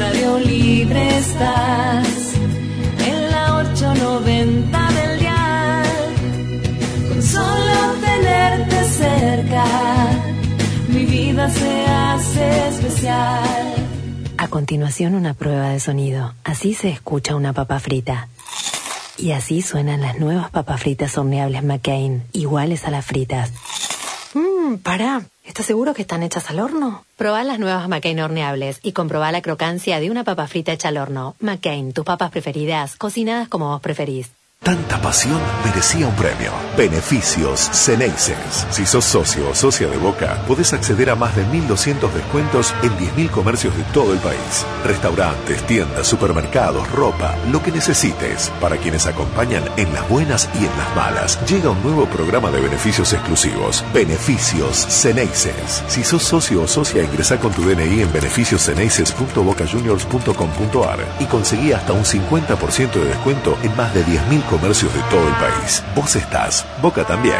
Radio Libre estás, en la 890 del dial, con solo tenerte cerca, mi vida se hace especial. A continuación una prueba de sonido. Así se escucha una papa frita. Y así suenan las nuevas papas fritas horneables McCain, iguales a las fritas. Mmm, pará. ¿Estás seguro que están hechas al horno? Probá las nuevas McCain horneables y comprobá la crocancia de una papa frita hecha al horno. McCain, tus papas preferidas, cocinadas como vos preferís. Tanta pasión merecía un premio. Beneficios Ceneices. Si sos socio o socia de Boca, podés acceder a más de 1.200 descuentos en 10.000 comercios de todo el país. Restaurantes, tiendas, supermercados, ropa, lo que necesites. Para quienes acompañan en las buenas y en las malas, llega un nuevo programa de beneficios exclusivos. Beneficios Ceneices. Si sos socio o socia, ingresa con tu DNI en beneficiosceneices.bocajuniors.com.ar y conseguí hasta un 50% de descuento en más de 10.000 comercios de todo el país. Vos estás, Boca también.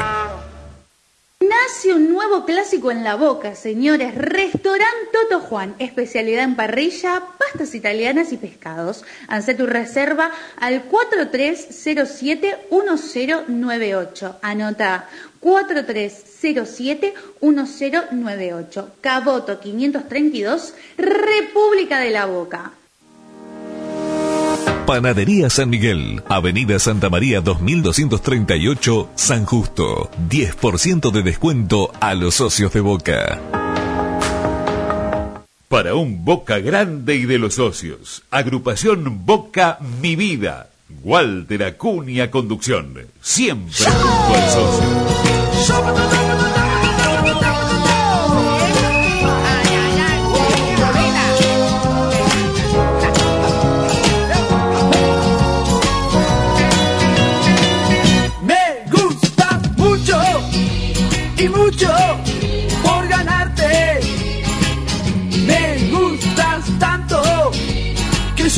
Nace un nuevo clásico en la boca, señores. Restaurant Toto Juan, especialidad en parrilla, pastas italianas y pescados. Haz tu reserva al 4307-1098. Anota 4307-1098. Caboto 532, República de la Boca. Panadería San Miguel, Avenida Santa María 2238, San Justo. 10% de descuento a los socios de Boca. Para un Boca grande y de los socios. Agrupación Boca Mi Vida. Walter Acuña Conducción. Siempre junto al socio.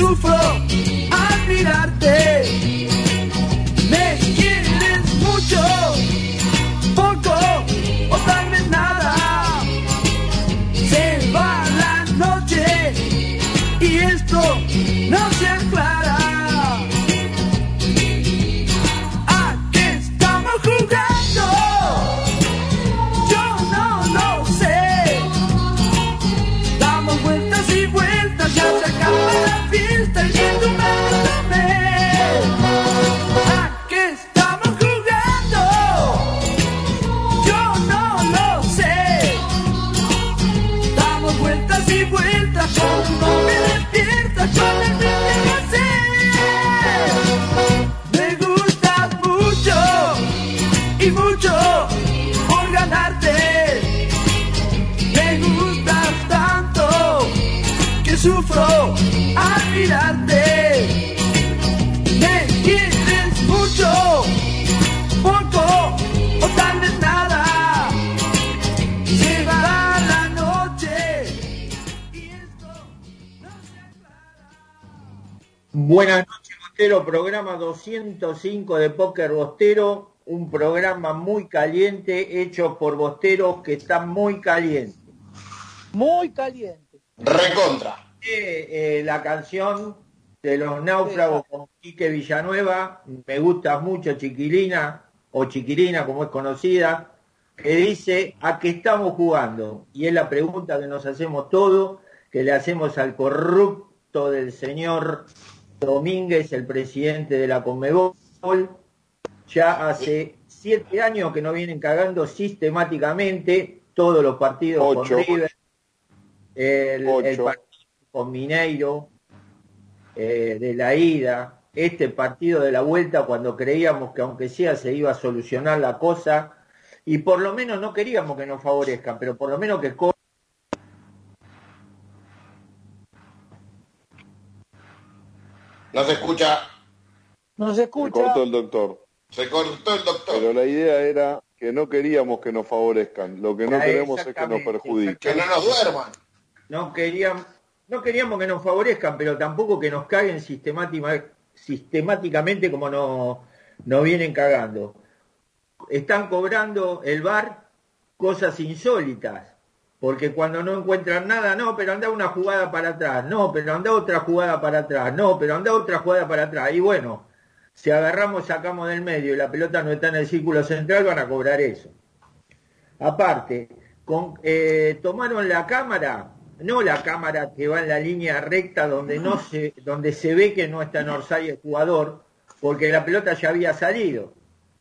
Sufro al mirarte. Me quieres mucho, poco o tal vez nada. Se va la noche y esto no se aclara. Buenas noches, Bostero, programa 205 de Póker Bostero, un programa muy caliente hecho por Bosteros que está muy caliente. Muy caliente. Recontra. Eh, eh, la canción de los náufragos con Quique Villanueva, me gusta mucho Chiquilina, o Chiquilina como es conocida, que dice, ¿a qué estamos jugando? Y es la pregunta que nos hacemos todos, que le hacemos al corrupto del señor Domínguez, el presidente de la Conmebol, ya hace siete años que nos vienen cagando sistemáticamente todos los partidos Ocho. con River, el, el partido con Mineiro, eh, de la ida, este partido de la vuelta cuando creíamos que aunque sea se iba a solucionar la cosa y por lo menos no queríamos que nos favorezcan, pero por lo menos que No se escucha. No se Se escucha. cortó el doctor. Se cortó el doctor. Pero la idea era que no queríamos que nos favorezcan. Lo que no Ah, queremos es que nos perjudiquen. Que no nos duerman. no queríamos, no queríamos que nos favorezcan, pero tampoco que nos caguen sistemáticamente como nos, nos vienen cagando. Están cobrando el bar cosas insólitas. Porque cuando no encuentran nada, no, pero anda una jugada para atrás, no, pero anda otra jugada para atrás, no, pero anda otra jugada para atrás. Y bueno, si agarramos, sacamos del medio y la pelota no está en el círculo central, van a cobrar eso. Aparte, con, eh, tomaron la cámara, no la cámara que va en la línea recta donde no se, donde se ve que no está en Orsay el jugador, porque la pelota ya había salido,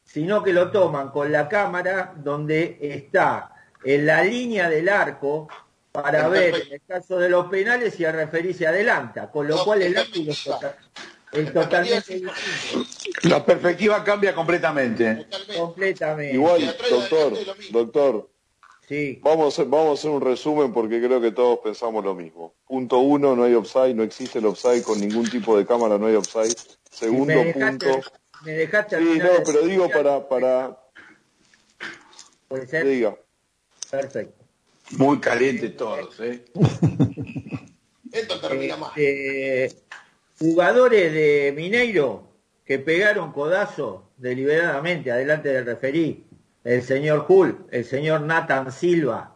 sino que lo toman con la cámara donde está en la línea del arco para ver en el caso de los penales si el referí se adelanta, con lo cual el ángulo es total- es totalmente distinto. La perspectiva cambia completamente. Completamente. Igual, doctor, doctor, Sí. vamos, a hacer- vamos a hacer un resumen porque creo que todos pensamos lo mismo. Punto uno, no hay offside, no existe el offside con ningún tipo de cámara, no hay offside. Segundo me dejaste, punto. me dejaste Sí, no, pero digo para, para, Puede ser. diga. Perfecto. Muy calientes todos, ¿eh? Esto termina mal. Este, jugadores de Mineiro que pegaron codazo deliberadamente adelante del referí, el señor Hull, el señor Nathan Silva,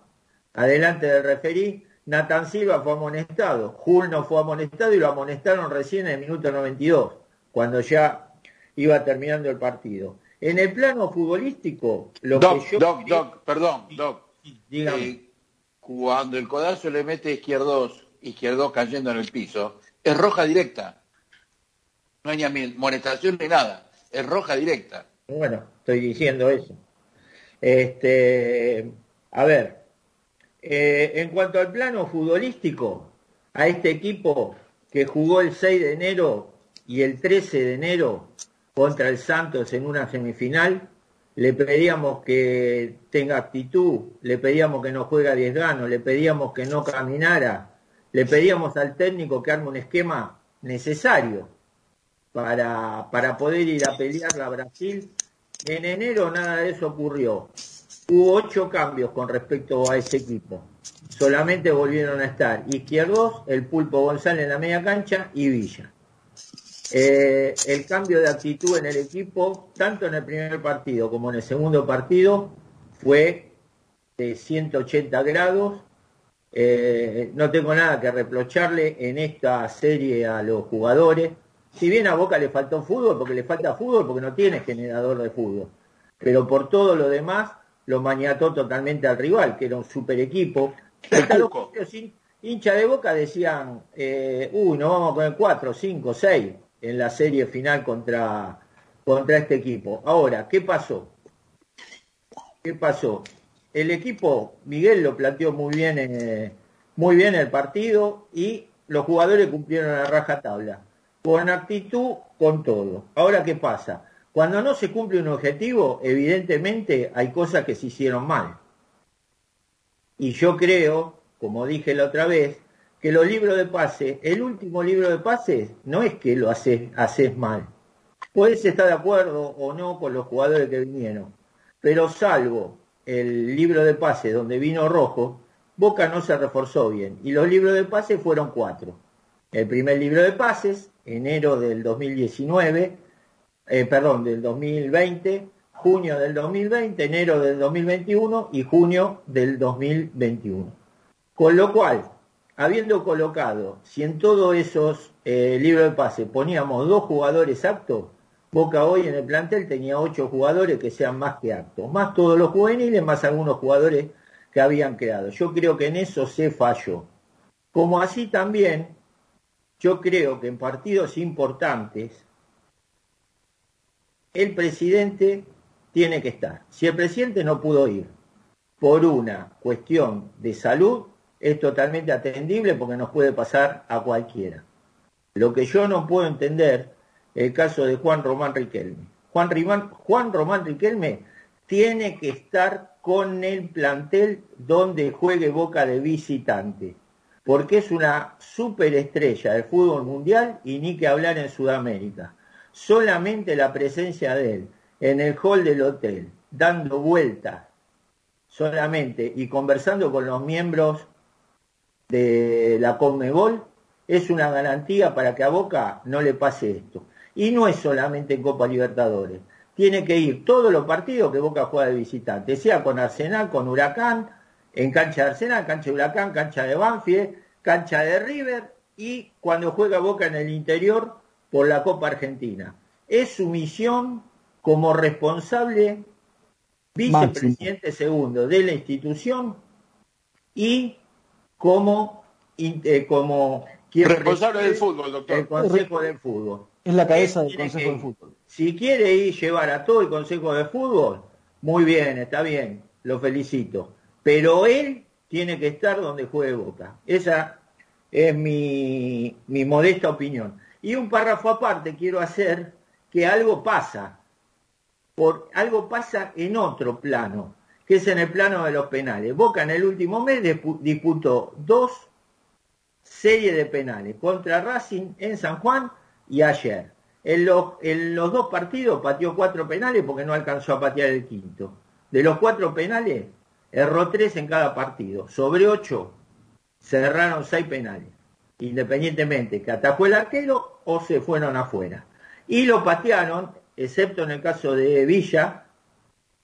adelante del referí, Nathan Silva fue amonestado, Hull no fue amonestado y lo amonestaron recién en el minuto 92, cuando ya iba terminando el partido. En el plano futbolístico, lo Doc, que yo... Doc, Doc, perdón, Doc. Eh, cuando el codazo le mete izquierdos, izquierdos cayendo en el piso, es roja directa. No hay ni amonestación ni nada. Es roja directa. Bueno, estoy diciendo eso. Este, a ver, eh, en cuanto al plano futbolístico, a este equipo que jugó el 6 de enero y el 13 de enero contra el Santos en una semifinal, le pedíamos que tenga actitud, le pedíamos que no juegue a 10 ganos, le pedíamos que no caminara, le pedíamos al técnico que arme un esquema necesario para, para poder ir a pelearla a Brasil. En enero nada de eso ocurrió. Hubo ocho cambios con respecto a ese equipo. Solamente volvieron a estar Izquierdos, el Pulpo González en la media cancha y Villa. Eh, el cambio de actitud en el equipo, tanto en el primer partido como en el segundo partido, fue de 180 grados. Eh, no tengo nada que reprocharle en esta serie a los jugadores. Si bien a Boca le faltó fútbol, porque le falta fútbol, porque no tiene generador de fútbol. Pero por todo lo demás, lo maniató totalmente al rival, que era un super equipo. Los propios hin- hinchas de Boca decían, eh, uy, nos vamos a poner 4, 5, 6 en la serie final contra, contra este equipo. Ahora, ¿qué pasó? ¿Qué pasó? El equipo, Miguel lo planteó muy bien, eh, muy bien el partido y los jugadores cumplieron a raja tabla. Con actitud, con todo. Ahora, ¿qué pasa? Cuando no se cumple un objetivo, evidentemente hay cosas que se hicieron mal. Y yo creo, como dije la otra vez, que los libros de pase, el último libro de pases, no es que lo haces, mal. Puedes estar de acuerdo o no con los jugadores que vinieron, pero salvo el libro de pase donde vino Rojo, Boca no se reforzó bien. Y los libros de pases fueron cuatro. El primer libro de pases, enero del 2019, eh, perdón, del 2020, junio del 2020, enero del 2021 y junio del 2021. Con lo cual, habiendo colocado, si en todos esos eh, libros de pase poníamos dos jugadores aptos, Boca hoy en el plantel tenía ocho jugadores que sean más que aptos, más todos los juveniles, más algunos jugadores que habían quedado. Yo creo que en eso se falló. Como así también, yo creo que en partidos importantes, el presidente tiene que estar. Si el presidente no pudo ir por una cuestión de salud, es totalmente atendible porque nos puede pasar a cualquiera. Lo que yo no puedo entender el caso de Juan Román Riquelme. Juan, Rimán- Juan Román Riquelme tiene que estar con el plantel donde juegue Boca de visitante, porque es una superestrella del fútbol mundial y ni que hablar en Sudamérica. Solamente la presencia de él en el hall del hotel, dando vueltas solamente y conversando con los miembros de la Conmebol es una garantía para que a Boca no le pase esto. Y no es solamente en Copa Libertadores. Tiene que ir todos los partidos que Boca juega de visitante, sea con Arsenal, con Huracán, en cancha de Arsenal, cancha de Huracán, cancha de Banfield, cancha de River y cuando juega Boca en el interior por la Copa Argentina. Es su misión como responsable vicepresidente segundo de la institución y como, eh, como responsable del fútbol, doctor. El Consejo del Fútbol. Es la cabeza del Consejo del Fútbol. Si quiere ir llevar a todo el Consejo de Fútbol, muy bien, está bien, lo felicito. Pero él tiene que estar donde juegue Boca. Esa es mi, mi modesta opinión. Y un párrafo aparte quiero hacer que algo pasa, por, algo pasa en otro plano, que es en el plano de los penales. Boca en el último mes disputó dos series de penales contra Racing en San Juan y ayer. En los, dos partidos pateó cuatro penales porque no alcanzó a patear el quinto. De los cuatro penales, erró tres en cada partido. Sobre ocho, cerraron seis penales. Independientemente que atacó el arquero o se fueron afuera. Y lo patearon, excepto en el caso de Villa,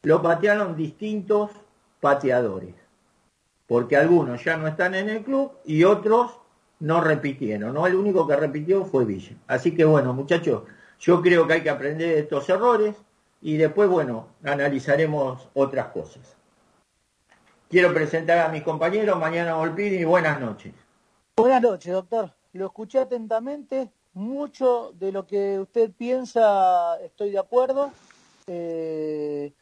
lo patearon distintos pateadores. Porque algunos ya no están en el club y otros no repitieron, ¿no? El único que repitió fue Villa. Así que bueno, muchachos, yo creo que hay que aprender de estos errores y después, bueno, analizaremos otras cosas. Quiero presentar a mis compañeros, mañana Volpini, buenas noches. Buenas noches, doctor. Lo escuché atentamente. Mucho de lo que usted piensa estoy de acuerdo. Eh,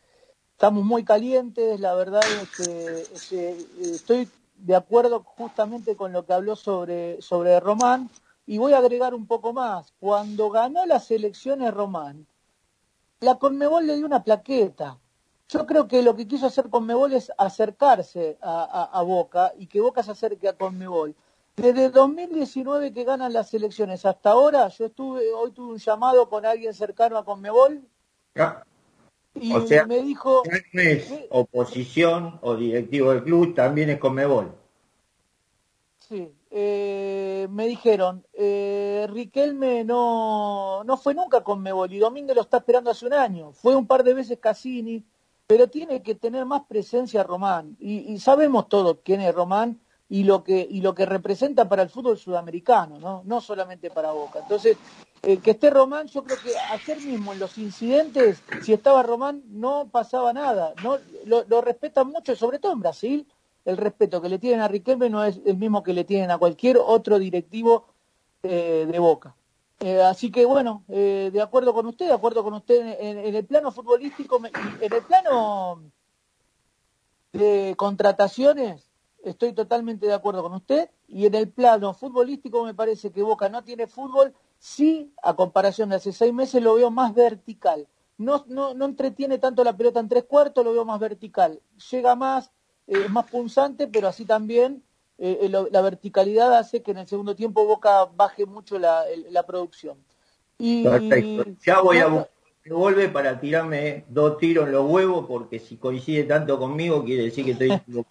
estamos muy calientes, la verdad es que, estoy de acuerdo justamente con lo que habló sobre, sobre Román. Y voy a agregar un poco más. Cuando ganó las elecciones Román, la Conmebol le dio una plaqueta. Yo creo que lo que quiso hacer Conmebol es acercarse a, Boca y que Boca se acerque a Conmebol. Desde 2019 que ganan las elecciones hasta ahora, yo estuve, hoy tuve un llamado con alguien cercano a Conmebol. Ah. Y me dijo. No es oposición o directivo del club, también es Conmebol. Sí, eh, me dijeron, eh, Riquelme no, no fue nunca Conmebol y Domínguez lo está esperando hace un año. Fue un par de veces Cassini, pero tiene que tener más presencia Román. Y, y sabemos todo quién es Román y lo que y lo que representa para el fútbol sudamericano, no, no solamente para Boca. Entonces, eh, que esté Román, yo creo que ayer mismo en los incidentes, si estaba Román, no pasaba nada. No lo, respetan mucho, sobre todo en Brasil, el respeto que le tienen a Riquelme no es el mismo que le tienen a cualquier otro directivo eh, de Boca. Eh, así que bueno, eh, de acuerdo con usted, de acuerdo con usted en, en el plano futbolístico, en el plano de contrataciones, estoy totalmente de acuerdo con usted. Y en el plano futbolístico me parece que Boca no tiene fútbol, sí, a comparación de hace seis meses lo veo más vertical. No, no, no entretiene tanto la pelota en tres cuartos, lo veo más vertical. Llega más, eh, es más punzante, pero así también eh, eh, la verticalidad hace que en el segundo tiempo Boca baje mucho la, la producción. Y, Perfecto. Ya voy a buscar vuelve para tirarme dos tiros en los huevos, porque si coincide tanto conmigo, quiere decir que estoy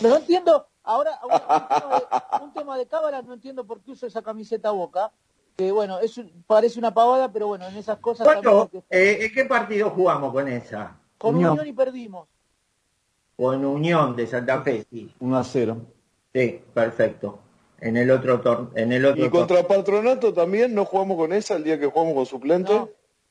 No entiendo, ahora, un, tema de, cámara, no entiendo por qué uso esa camiseta boca, que bueno, es, parece una pavada, pero bueno, en esas cosas... eh, ¿En qué partido jugamos con esa? Con Unión, y perdimos. Con Unión de Santa Fe, sí. 1 a 0. Sí, perfecto. En el otro torneo. En el otro ¿Y contra Patronato también no jugamos con esa el día que jugamos con suplente?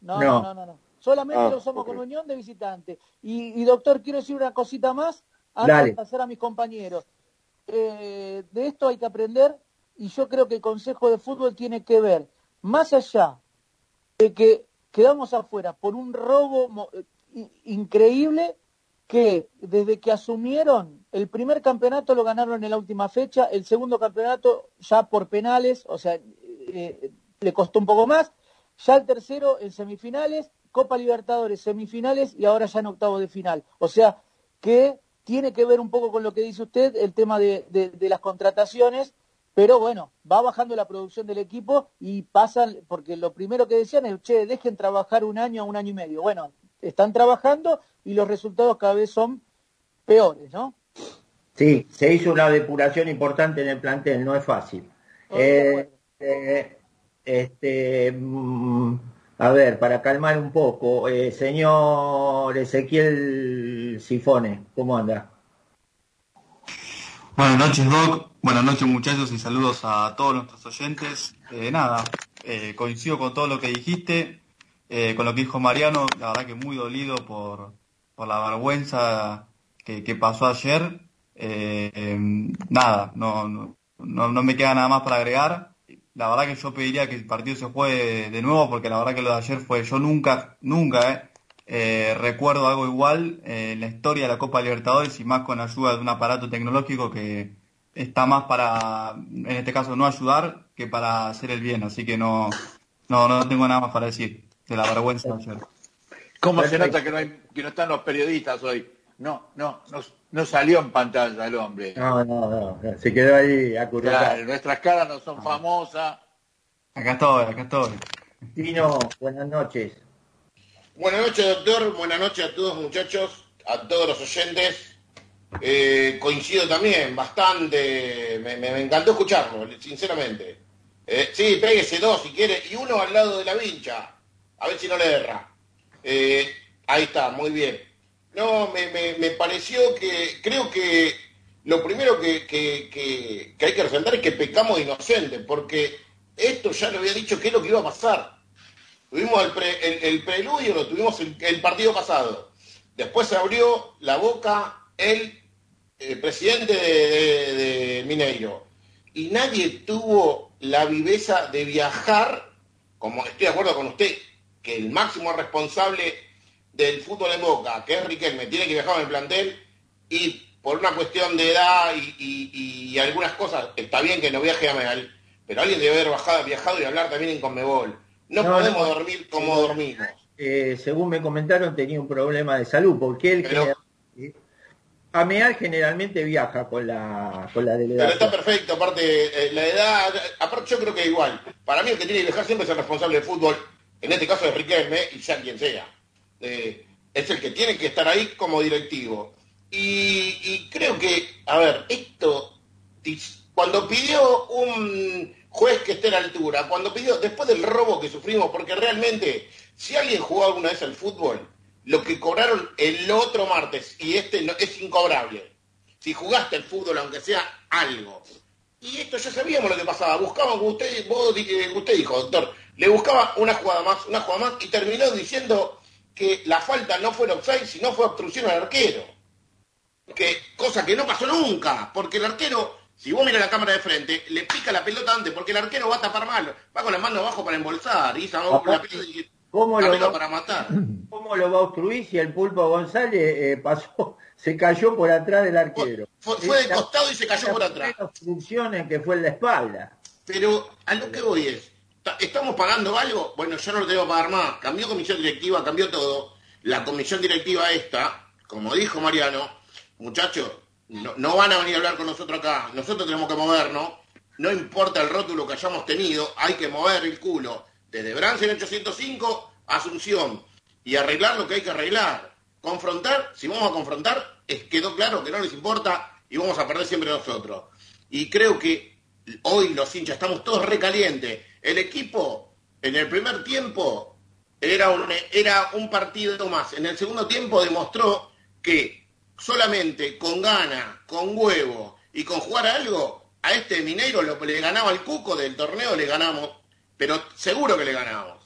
No, no, no, no. no, Solamente ah, lo somos con Unión de visitante. Y, y doctor, quiero decir una cosita más antes de pasar a mis compañeros. Eh, de esto hay que aprender y yo creo que el Consejo de Fútbol tiene que ver, más allá de que quedamos afuera por un robo eh, increíble, que desde que asumieron el primer campeonato lo ganaron en la última fecha, el segundo campeonato ya por penales, o sea, eh, le costó un poco más, ya el tercero en semifinales, Copa Libertadores semifinales y ahora ya en octavo de final. O sea que tiene que ver un poco con lo que dice usted, el tema de, las contrataciones, pero bueno, va bajando la producción del equipo y pasan, porque lo primero que decían es, che, dejen trabajar un año, un año y medio. Bueno, están trabajando y los resultados cada vez son peores, ¿no? Sí, se hizo una depuración importante en el plantel, no es fácil. Eh, eh, este, mm, a ver, para calmar un poco, eh, señor Ezequiel Sifone, ¿cómo anda? Buenas noches, Doc. Buenas noches, muchachos, y saludos a todos nuestros oyentes. Eh, nada, eh, coincido con todo lo que dijiste, eh, con lo que dijo Mariano. La verdad que muy dolido por, por la vergüenza que, que pasó ayer. Eh, em, nada, no, no, no, no me queda nada más para agregar. La verdad que yo pediría que el partido se juegue de nuevo, porque la verdad que lo de ayer fue, yo nunca, nunca, eh, eh, recuerdo algo igual eh, en la historia de la Copa Libertadores y más con ayuda de un aparato tecnológico que está más para, en este caso, no ayudar que para hacer el bien. Así que no, no, no tengo nada más para decir de la vergüenza de ayer. ¿Cómo se nota que no, hay, que no están los periodistas hoy? No, no, no, no salió en pantalla el hombre. No, no, no, se quedó ahí acurrucado. Claro, nuestras caras no son famosas. Acá estoy, acá estoy. Tino, buenas noches. Buenas noches, doctor. Buenas noches a todos, muchachos, a todos los oyentes. Eh, coincido también bastante. Me, me- me encantó escucharlo, sinceramente. Eh, sí, péguese dos si quiere. Y uno al lado de la vincha. A ver si no le erra. Eh, ahí está, muy bien. No, me, me- me pareció que. Creo que lo primero que, que- que- hay que resaltar es que pecamos inocentes, porque esto ya lo había dicho que es lo que iba a pasar. Tuvimos el, pre- el- el preludio, lo tuvimos el, el partido pasado. Después se abrió la boca el, eh, presidente de, de- de Mineiro. Y nadie tuvo la viveza de viajar, como estoy de acuerdo con usted, que el máximo responsable del fútbol en Boca, que es Riquelme, tiene que viajar en el plantel y por una cuestión de edad y, y- y algunas cosas, está bien que no viaje a Medal, pero alguien debe haber bajado, viajado y hablar también en Conmebol. No, No, podemos no. dormir como dormimos. Eh, según me comentaron, tenía un problema de salud, porque él Pero- general- Ameal generalmente viaja con la, con la Pero delegación. está perfecto, aparte, eh, la edad, aparte yo creo que igual, para mí el que tiene que viajar siempre es el responsable del fútbol, en este caso es Riquelme, y sea quien sea. Eh, es el que tiene que estar ahí como directivo. Y, y creo que, a ver, esto, cuando pidió un juez que esté a la altura, cuando pidió, después del robo que sufrimos, porque realmente, si alguien jugó alguna vez al fútbol, lo que cobraron el otro martes y este no, es incobrable. Si jugaste al fútbol, aunque sea algo. Y esto ya sabíamos lo que pasaba. Buscaban, usted, vos eh, usted dijo, doctor, le buscaba una jugada más, una jugada más, y terminó diciendo que la falta no fue offside, sino fue obstrucción al arquero. Que, cosa que no pasó nunca, porque el arquero, si vos miras la cámara de frente, le pica la pelota antes, porque el arquero va a tapar mal, va con la mano abajo para embolsar, y esa la pelota y ¿Cómo la lo, pelota va, para matar. ¿Cómo lo va a obstruir si el Pulpo González eh, pasó, se cayó por atrás del arquero? Fue, fue de costado y se cayó por atrás. en que fue en la espalda. Pero a lo que voy es, ¿ta- ¿estamos pagando algo? Bueno, ya no lo tengo que pagar más. Cambió comisión directiva, cambió todo. La comisión directiva esta, como dijo Mariano, muchachos, no, no van a venir a hablar con nosotros acá. Nosotros tenemos que movernos. No importa el rótulo que hayamos tenido, hay que mover el culo. Desde Brance en 805, Asunción. Y arreglar lo que hay que arreglar. Confrontar, si vamos a confrontar, es, quedó claro que no les importa y vamos a perder siempre nosotros. Y creo que hoy los hinchas estamos todos recalientes. El equipo, en el primer tiempo, era un, era un partido más. En el segundo tiempo demostró que solamente con gana, con huevo y con jugar algo, a este Mineiro lo, le ganaba el cuco del torneo, le ganamos, pero seguro que le ganamos.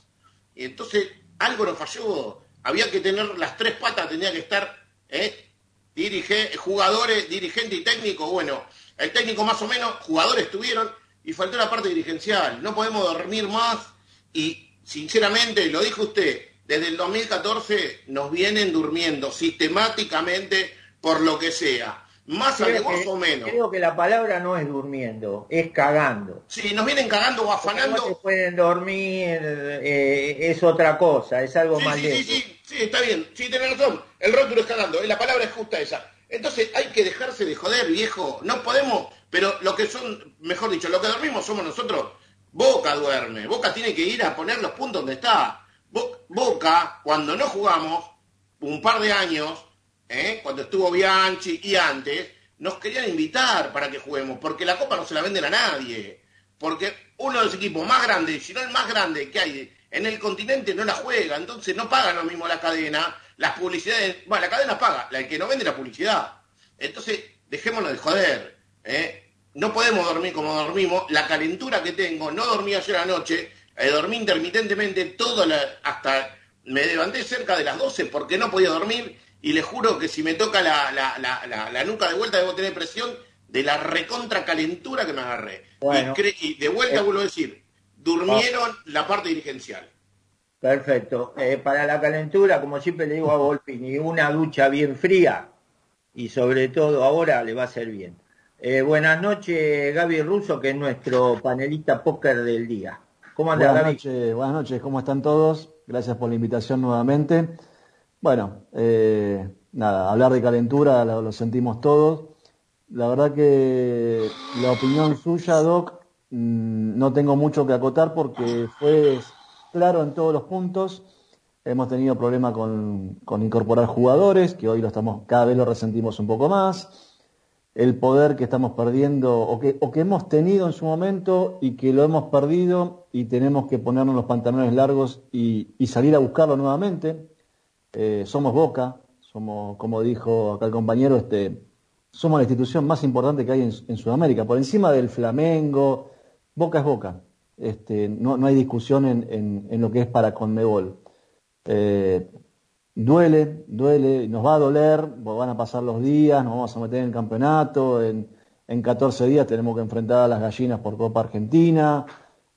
Y entonces algo nos falló. Había que tener las tres patas, tenía que estar ¿eh? dirige, jugadores, dirigente y técnico. Bueno, el técnico más o menos, jugadores tuvieron y faltó la parte dirigencial. No podemos dormir más y sinceramente, lo dijo usted, desde el 2014 nos vienen durmiendo sistemáticamente por lo que sea. Más Creo que, o menos. creo que la palabra no es durmiendo, es cagando. Sí, nos vienen cagando o No afanando. pueden dormir, eh, es otra cosa, es algo Sí, más sí, sí, sí, sí, está bien. Sí, tenés razón. El rótulo es cagando. eh, La palabra es justa esa. Entonces hay que dejarse de joder, viejo. No podemos, pero lo que son, mejor dicho, lo que dormimos somos nosotros. Boca duerme. Boca tiene que ir a poner los puntos donde está. Bo- Boca, cuando no jugamos, un par de años, ¿eh? cuando estuvo Bianchi y antes, nos querían invitar para que juguemos, porque la copa no se la venden a nadie. Porque uno de los equipos más grandes, si no el más grande que hay en el continente, no la juega. Entonces no pagan lo mismo la cadena. Las publicidades, bueno, la cadena paga, la que no vende la publicidad. Entonces, dejémonos de joder. ¿eh? No podemos dormir como dormimos, la calentura que tengo, no dormí ayer anoche, eh, dormí intermitentemente todo la, hasta me levanté cerca de las 12 porque no podía dormir y le juro que si me toca la, la, la, nuca de vuelta debo tener presión de la recontra calentura que me agarré. Bueno. y, y de vuelta Eh. vuelvo a decir, durmieron la parte dirigencial. Perfecto. Eh, para la calentura, como siempre le digo a Volpini, una ducha bien fría y sobre todo ahora le va a hacer bien. Eh, buenas noches, Gaby Russo, que es nuestro panelista póker del día. ¿Cómo anda, Buenas Gaby? noches, buenas noches, ¿cómo están todos? Gracias por la invitación nuevamente. Bueno, eh, nada, hablar de calentura lo, lo sentimos todos. La verdad que la opinión suya, Doc, mm, no tengo mucho que acotar porque fue claro en todos los puntos. Hemos tenido problemas con, con incorporar jugadores, que hoy lo estamos, cada vez lo resentimos un poco más el poder que estamos perdiendo o que, o que hemos tenido en su momento y que lo hemos perdido y tenemos que ponernos los pantalones largos y, y salir a buscarlo nuevamente. Eh, somos Boca, somos, como dijo acá el compañero, este, somos la institución más importante que hay en, Sudamérica, por encima del Flamengo. Boca es Boca. Este, no, no hay discusión en, en, en lo que es para Conmebol. Eh, duele, duele, nos va a doler, porque van a pasar los días, nos vamos a meter en el campeonato, en, en 14 días tenemos que enfrentar a las gallinas por Copa Argentina,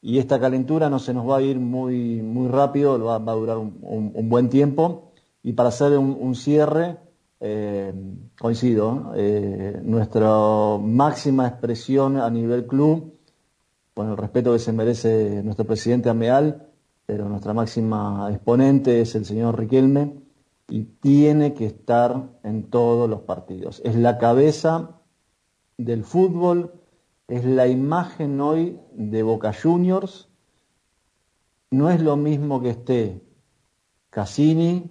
y esta calentura no se nos va a ir muy, muy rápido, va, va a durar un buen tiempo, y para hacer un, un cierre, eh, coincido, eh, nuestra máxima expresión a nivel club, con el respeto que se merece nuestro presidente Ameal, pero nuestra máxima exponente es el señor Riquelme y tiene que estar en todos los partidos. Es la cabeza del fútbol, es la imagen hoy de Boca Juniors. No es lo mismo que esté Cassini,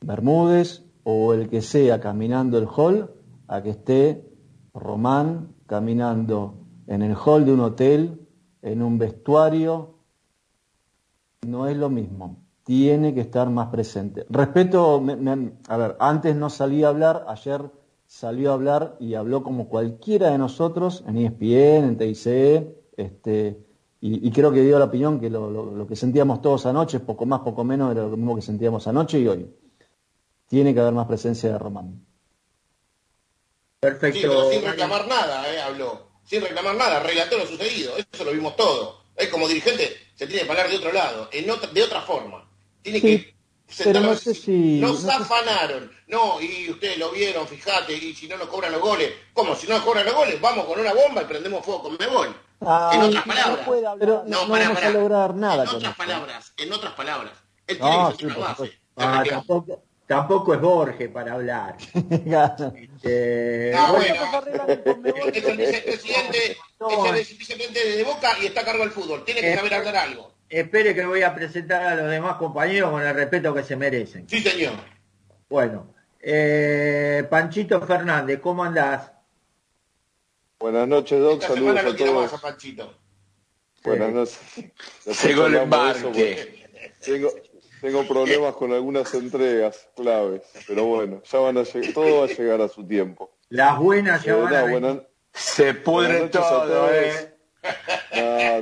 Bermúdez o el que sea caminando el hall a que esté Román caminando en el hall de un hotel, en un vestuario, no es lo mismo. Tiene que estar más presente. Respeto, me- me- a ver, antes no salía a hablar, ayer salió a hablar y habló como cualquiera de nosotros en ESPN, en TIC, este, y, y creo que dio la opinión que lo, lo- lo que sentíamos todos anoche, poco más, poco menos, era lo mismo que sentíamos anoche y hoy. Tiene que haber más presencia de Román. Perfecto. Sí, pero sin reclamar nada, eh, habló. Sin reclamar nada, relató lo sucedido. Eso lo vimos todo. Es como dirigente, se tiene que hablar de otro lado, en otra, de otra forma. Tiene Sí, que pero no sentarnos sé si... no Nos sé si- afanaron. No, y ustedes lo vieron, fíjate, y si no nos cobran los goles. ¿Cómo? Si no nos cobran los goles, vamos con una bomba y prendemos fuego con Mebol. Ay, en otras no palabras. puede hablar. Pero no, No, no pará, vamos a lograr nada En con otras esto. palabras, en otras palabras. Él No, tiene que sí, la base. Ah, tampoco, tampoco es Borges para hablar. Este, Ah, bueno, es el vicepresidente, es el vicepresidente de Boca y está a cargo del fútbol. Tiene que Eh, saber hablar algo. Espere que voy a presentar a los demás compañeros con el respeto que se merecen. Sí, señor. Bueno, eh, Panchito Fernández, ¿cómo andás? Buenas noches, Doc. Esta Saludos semana a todos. a Panchito. Buenas noches. Después Llegó el embarque. Tengo, tengo problemas con algunas entregas claves, pero bueno, ya van a llegar, todo va a llegar a su tiempo. Las buenas ya Eh, van a no, Se pudre todo, todos. eh.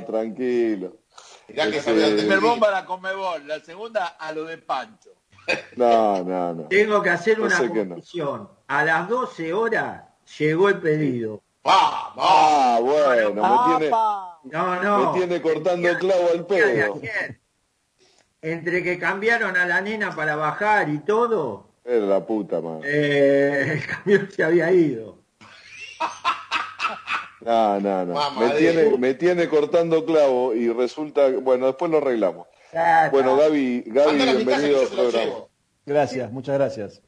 No, tranquilo. Mirá que Este, sabía La primera bomba a la Conmebol, la segunda a lo de Pancho. No, no, no. Tengo que hacer No una qué no. A las 12 horas llegó el pedido. Ah, bueno, me tiene, No, no. me tiene cortando clavo al pedo. Entre que cambiaron a la nena para bajar y todo, Era la puta, madre. eh, el camión se había ido. No, no, no. Mamá Me tiene, me tiene cortando clavo y resulta, bueno, después lo arreglamos. Bueno. Gaby, Gaby, bienvenido al programa. Gracias, muchas gracias.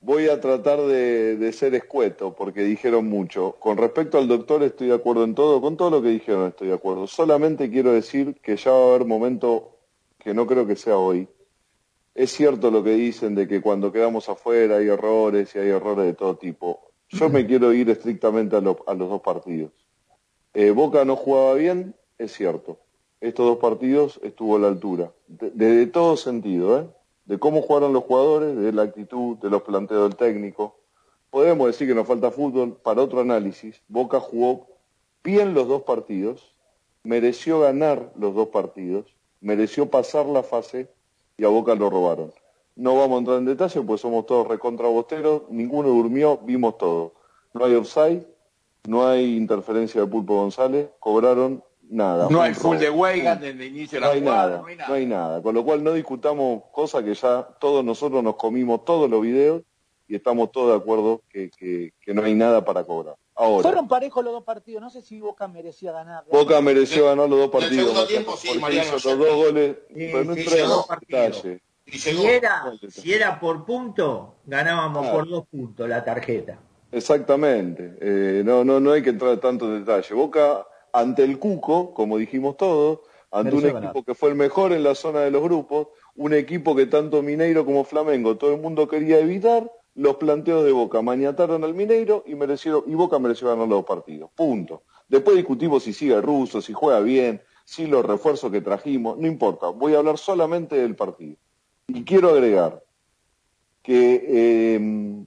Voy a tratar de, de ser escueto porque dijeron mucho. Con respecto al doctor estoy de acuerdo en todo, con todo lo que dijeron estoy de acuerdo. Solamente quiero decir que ya va a haber momento que no creo que sea hoy. Es cierto lo que dicen de que cuando quedamos afuera hay errores y hay errores de todo tipo. Yo me quiero ir estrictamente a, lo- a los dos partidos. Eh, Boca no jugaba bien, es cierto. Estos dos partidos estuvo a la altura. De todo sentido, ¿eh? De cómo jugaron los jugadores, de la actitud, de los planteos del técnico. podemos decir que nos falta fútbol para otro análisis. Boca jugó bien los dos partidos, mereció ganar los dos partidos, mereció pasar la fase y a Boca lo robaron. No vamos a entrar en detalle, pues somos todos recontrabosteros, ninguno durmió, vimos todo. No hay offside, no hay interferencia de Pulpo González, cobraron nada. No hay full de Weigan desde el inicio de No la hay jugada, nada, no hay nada. no hay nada. Con lo cual no discutamos cosas que ya todos nosotros nos comimos todos los videos y estamos todos de acuerdo que, que- que no hay nada para cobrar. Ahora, Fueron parejos los dos partidos. No sé si Boca merecía ganar. Boca mereció ganar los dos partidos. segundo Mariano, tiempo, sí, Mariano, hizo los dos goles, Sí, pero no sí, en detalle. Y Si era, si era por punto, ganábamos Claro. por dos puntos la tarjeta. Exactamente. Eh, no, no, no hay que entrar tanto en detalle. Boca, ante el Cuco, como dijimos todos, ante un equipo que fue el mejor en la zona de los grupos, un equipo que tanto Mineiro como Flamengo, todo el mundo quería evitar, los planteos de Boca maniataron al Mineiro y, mereció, y Boca mereció ganar los dos partidos. Punto. Después discutimos si sigue ruso, si juega bien, si los refuerzos que trajimos, no importa. Voy a hablar solamente del partido. Y quiero agregar que eh,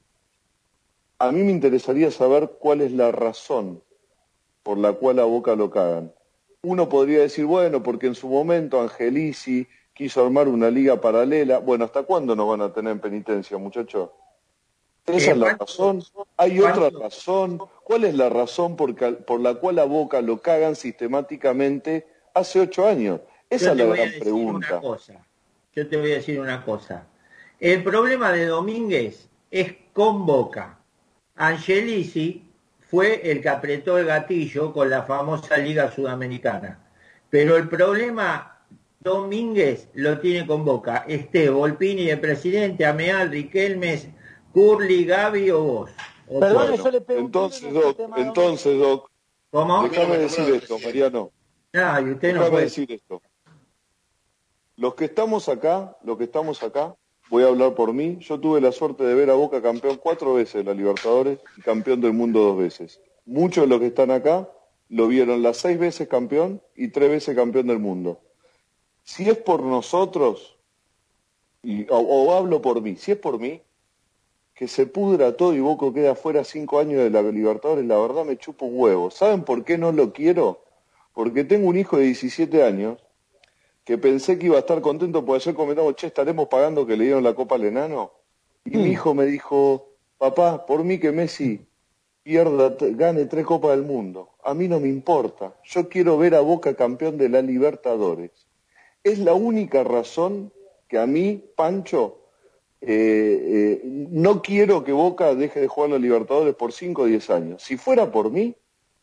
a mí me interesaría saber cuál es la razón por la cual a Boca lo cagan. Uno podría decir, bueno, porque en su momento Angelici quiso armar una liga paralela. Bueno, ¿hasta cuándo nos van a tener en penitencia, muchachos? Esa es la razón. Hay otra razón. ¿Cuál es la razón por, la cual a Boca lo cagan sistemáticamente hace ocho años? Esa es la gran pregunta. una cosa. Yo te voy a decir una cosa. El problema de Domínguez es con Boca. Angelici fue el que apretó el gatillo con la famosa Liga Sudamericana. Pero el problema Domínguez lo tiene con Boca. Esté Volpini de presidente, Ameal, Riquelmes, Curly, Gaby o vos. O Perdón, yo le pego un Entonces, Doc, entonces, Doc, ¿Cómo? déjame decir esto, Mariano. No, y usted no Déjame puede. decir esto. Los que estamos acá, los que estamos acá, voy a hablar por mí. Yo tuve la suerte de ver a Boca campeón cuatro veces de la Libertadores y campeón del mundo dos veces. Muchos de los que están acá lo vieron las seis veces campeón y tres veces campeón del mundo. Si es por nosotros, y, o, o hablo por mí, si es por mí, que se pudra todo y Boca queda fuera cinco años de la Libertadores, la verdad me chupo un huevo. ¿Saben por qué no lo quiero? Porque tengo un hijo de 17 años que pensé que iba a estar contento porque ayer comentamos, che, estaremos pagando que le dieron la copa al enano. Y mi hijo me dijo, papá, por mí que Messi pierda, gane tres copas del mundo. A mí no me importa. Yo quiero ver a Boca campeón de la Libertadores. Es la única razón que a mí, Pancho, eh, eh, no quiero que Boca deje de jugar la Libertadores por 5 o 10 años. Si fuera por mí,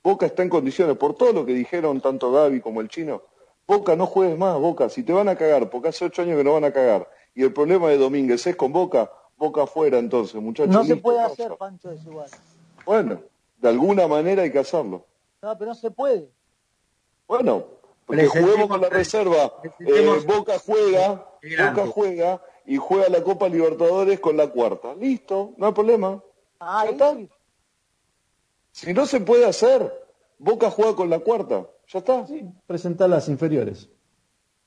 Boca está en condiciones, por todo lo que dijeron tanto Gaby como el chino, Boca no juegues más, Boca, si te van a cagar, porque hace ocho años que no van a cagar, y el problema de Domínguez es con Boca, Boca afuera entonces, muchachos. No se puede hacer. Pancho, eso igual. Bueno, de alguna manera hay que hacerlo. No, pero no se puede. Bueno, porque juguemos con la reserva. Eh, Boca juega. Boca juega y juega la Copa Libertadores con la cuarta. Listo, no hay problema. Ah, Ya ahí está. Si no se puede hacer, Boca juega con la cuarta. Ya está. Presentar las inferiores.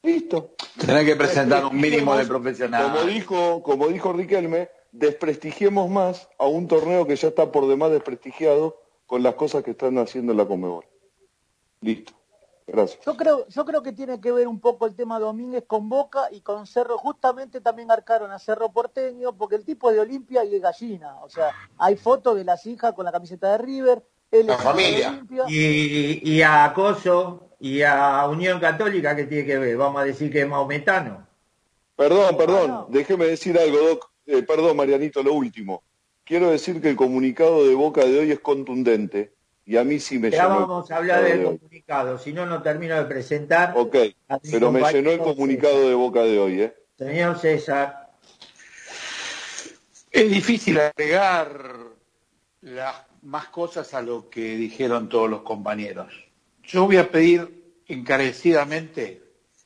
Listo. Tenés que presentar un mínimo de Como profesional. dijo, como dijo Riquelme, desprestigiemos más a un torneo que ya está por demás desprestigiado con las cosas que están haciendo en la Comebol. Listo. Gracias. Yo creo, yo creo que tiene que ver un poco el tema Domínguez con Boca y con Cerro. Justamente también arcaron a Cerro Porteño, porque el tipo es de Olimpia y de Gallina. O sea, hay fotos de las hijas con la camiseta de River. La familia. Y, y a Acoso y a Unión Católica, que tiene que ver? Vamos a decir que es maometano. Perdón, perdón, no. déjeme decir algo, Doc. Eh, perdón, Marianito, lo último. Quiero decir que el comunicado de Boca de hoy es contundente y a mí sí me Ya llenó. el vamos a hablar del comunicado de hoy. comunicado, si no, no termino de presentar. Ok, pero me llenó el comunicado de Boca de hoy, ¿eh? Señor César, Es difícil agregar las más cosas a lo que dijeron todos los compañeros. Yo voy a pedir encarecidamente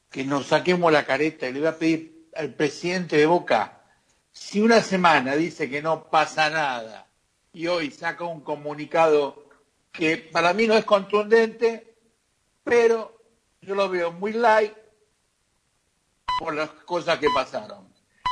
que nos saquemos la careta y le voy a pedir al presidente de Boca, si una semana dice que no pasa nada y hoy saca un comunicado que para mí no es contundente, pero yo lo veo muy light por las cosas que pasaron.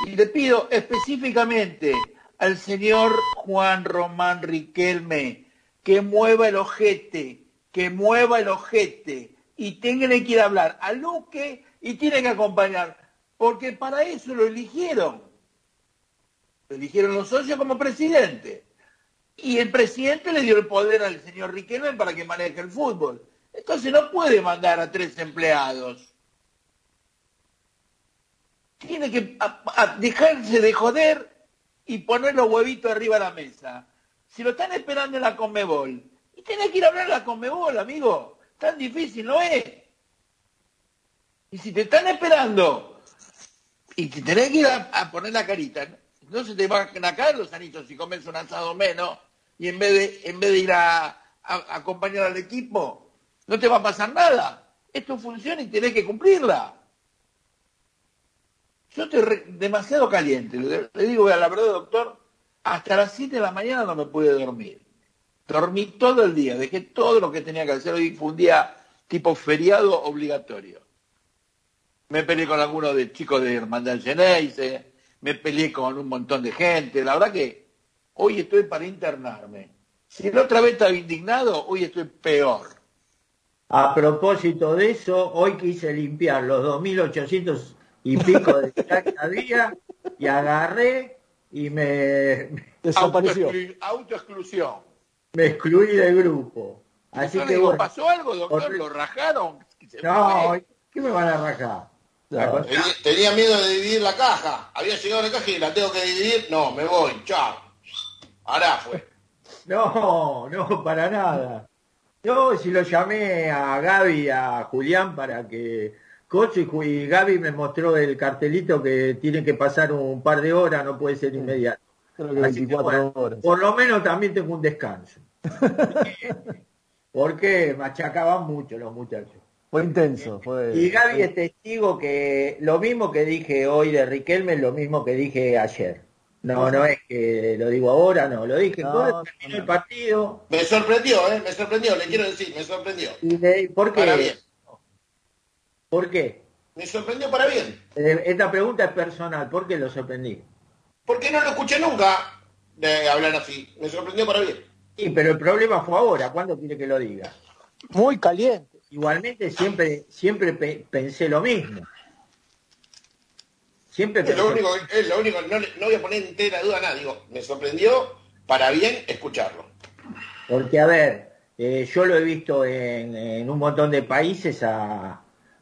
Y le pido específicamente al señor Juan Román Riquelme que mueva el ojete, que mueva el ojete y tenga que ir a hablar a Luque y tiene que acompañar, porque para eso lo eligieron. Lo eligieron los socios como presidente. Y el presidente le dio el poder al señor Riquelme para que maneje el fútbol. Entonces no puede mandar a tres empleados. Tiene que dejarse de joder y poner los huevitos arriba de la mesa. Si lo están esperando en la Conmebol, y tiene que ir a hablar a la Conmebol, amigo. Tan difícil no es. Y si te están esperando y te tenés que ir a, poner la carita, no se te van a caer los anillos si comes un asado menos y en vez de, en vez de ir a, a- a acompañar al equipo, no te va a pasar nada. Esto funciona y tenés que cumplirla. Yo estoy demasiado caliente. Le, le digo a la verdad, doctor, hasta las 7 de la mañana no me pude dormir. Dormí todo el día, dejé todo lo que tenía que hacer. Hoy fue un día tipo feriado obligatorio. Me peleé con algunos de chicos de Hermandad Geneise, me peleé con un montón de gente. La verdad que hoy estoy para internarme. Si la otra vez estaba indignado, hoy estoy peor. A propósito de eso, hoy quise limpiar los 2.800 y pico de que había y agarré y me, Autoexclu- Autoexclusión. me excluí del grupo. Así que digo, bueno, ¿pasó algo, doctor? ¿Lo rajaron? No, fue. ¿qué me van a rajar? Tenía, tenía miedo de dividir la caja. Había llegado la caja y la tengo que dividir. No, me voy. Chao. Ahora fue. No, no, para nada. Yo si lo llamé a Gaby, a Julián, para que Cocho y, Gaby me mostró el cartelito que tiene que pasar un par de horas, no puede ser inmediato. Creo que Así que, 24 bueno, horas. Por lo menos también tengo un descanso. Porque machacaban mucho los muchachos. Fue intenso. Fue, Y Gaby es testigo que lo mismo que dije hoy de Riquelme es lo mismo que dije ayer. No, no es que lo digo ahora, no, lo dije No, cuando terminó el partido. Me sorprendió, ¿eh? Me sorprendió, le quiero decir, me sorprendió. Y de- ¿Por Para qué? bien. ¿Por qué? Me sorprendió para bien. Eh, Esta pregunta es personal, ¿por qué lo sorprendí? Porque no lo escuché nunca de hablar así. Me sorprendió para bien. Sí, pero el problema fue ahora, ¿cuándo quiere que lo diga? Muy caliente. Igualmente siempre, siempre pe- pensé lo mismo. Siempre Es pensé lo único, es lo único, no, no voy a poner entera duda a nada. Digo, me sorprendió para bien escucharlo. Porque, a ver, eh, yo lo he visto en, en un montón de países a,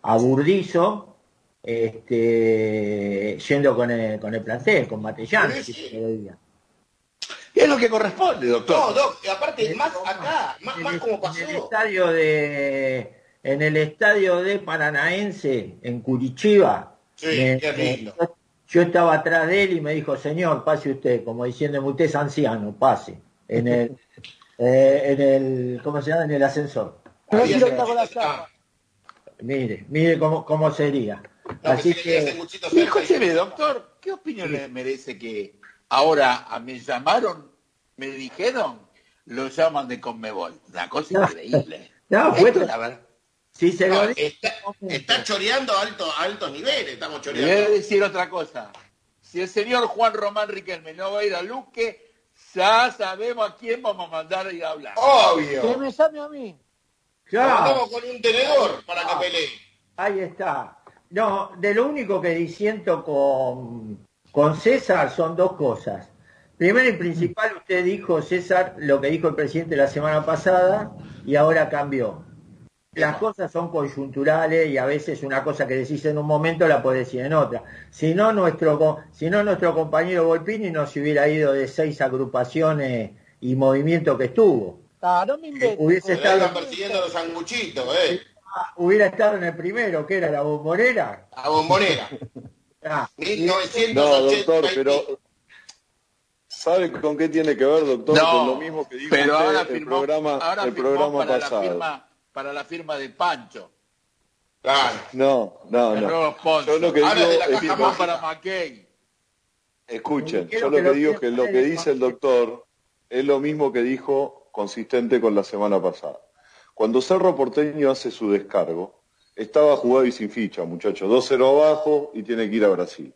a Burdizo, este, yendo con el, con el plantel, con Matellán. Sí, sí. lo. Es lo que corresponde, doctor. No, Doc, y aparte, más acá, más, más como En el pasó. estadio de, en el estadio de Paranaense, en Curitiba, Sí, me- qué lindo. me- yo estaba atrás de él y me dijo, señor, pase usted, como diciéndome, usted es anciano, pase, en el, eh, en el, ¿cómo se llama? En el ascensor. No Había quiero estar con la chapa. Mire, mire cómo, cómo sería. No, Así que que, escúcheme, doctor, ¿qué opinión le merece que ahora a- me llamaron, me dijeron, lo llaman de Conmebol? Una cosa No. increíble. no, fue, Esto, la verdad. si se No, lo digo, está, está choreando a alto, a altos niveles, estamos Le voy a choreando. decir otra cosa. Si el señor Juan Román Riquelme no va a ir a Luque, ya sabemos a quién vamos a mandar a ir a hablar. Que Obvio. me llame a mí. Claro, con un tenedor para que pelee. ahí está. No, de lo único que disiento con, con César son dos cosas. Primero y principal, usted dijo, César, lo que dijo el presidente la semana pasada y ahora cambió. Las cosas son coyunturales y a veces una cosa que decís en un momento la podés decir en otra. Si no, nuestro, si no, nuestro compañero Volpini no se hubiera ido de seis agrupaciones y movimientos que estuvo. Ah, no me inventes. Hubiese Se estado, persiguiendo los sanguchitos, eh. hubiera estado en el primero, que era la bombonera. A bombonera. Ah, 1980 No, doctor, pero ¿sabe con qué tiene que ver, doctor? No, con lo mismo que dijo pero usted ahora el firmó, programa, ahora el programa para, la pasado. firma, para la firma de Pancho. Claro. No, no, no. Yo lo que digo de la es que, para McKay. escuchen, yo lo que digo es que lo que dice el doctor es lo mismo que dijo consistente con la semana pasada. Cuando Cerro Porteño hace su descargo, estaba jugado y sin ficha, muchachos, 2-0 abajo y tiene que ir a Brasil.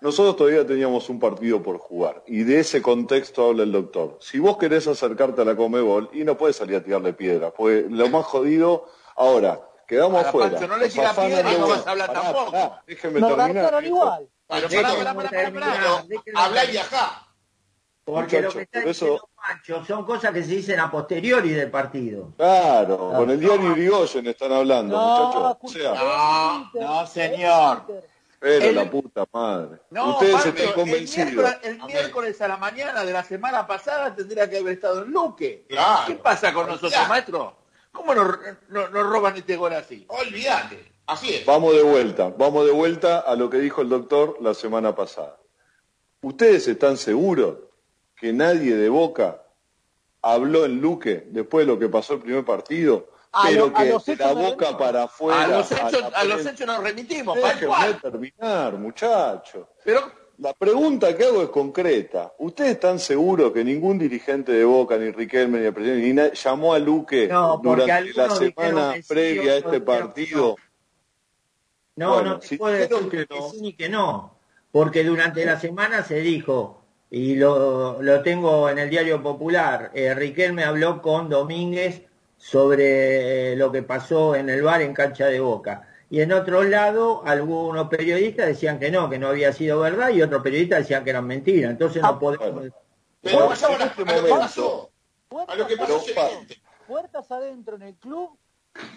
nosotros todavía teníamos un partido por jugar y de ese contexto habla el doctor. Si vos querés acercarte a la Comebol y no puedes salir a tirarle piedra, pues lo más jodido, ahora, quedamos Ahora, afuera. Pancho, no le tira piedra no vas a hablar tampoco. Nos terminar. igual. Pero pará, pará, Habla y viajá. Porque lo que está por eso- diciendo Pancho son cosas que se dicen a posteriori del partido. Claro, con el diario Irigoyen están hablando, No, muchachos. O escucha, sea, No, no, señor. Pero El- la puta madre. No, Ustedes Pancho, están el convencidos. miércoles, el miércoles a la mañana de la semana pasada tendría que haber estado en Luque. Claro. ¿Qué pasa con nosotros, Olvidate. maestro? ¿Cómo nos, nos- nos roban este gol así? Olvídate. Así es. Vamos de vuelta, vamos de vuelta a lo que dijo el doctor la semana pasada. ¿Ustedes están seguros que nadie de Boca habló en Luque después de lo que pasó el primer partido? A pero lo- a que los de la Boca para afuera. a los hechos, la a los hechos nos remitimos, Déjenme terminar, muchachos. Pero La pregunta que hago es concreta. ¿Ustedes están seguros que ningún dirigente de Boca, ni Riquelme, ni el presidente, ni nadie llamó a Luque No, durante la semana previa a este partido? No, Bueno, no te si puedo dijeron decir que que, no. sí ni que no, porque durante la semana se dijo, y lo, lo tengo en el diario popular, eh, Riquelme habló con Domínguez sobre eh, lo que pasó en el bar en cancha de Boca. Y en otro lado, algunos periodistas decían que no, que no había sido verdad, y otros periodistas decían que eran mentiras. Entonces no podemos... Pero a, este a lo pasó. A lo que Puertas, pasó evidente. puertas adentro en el club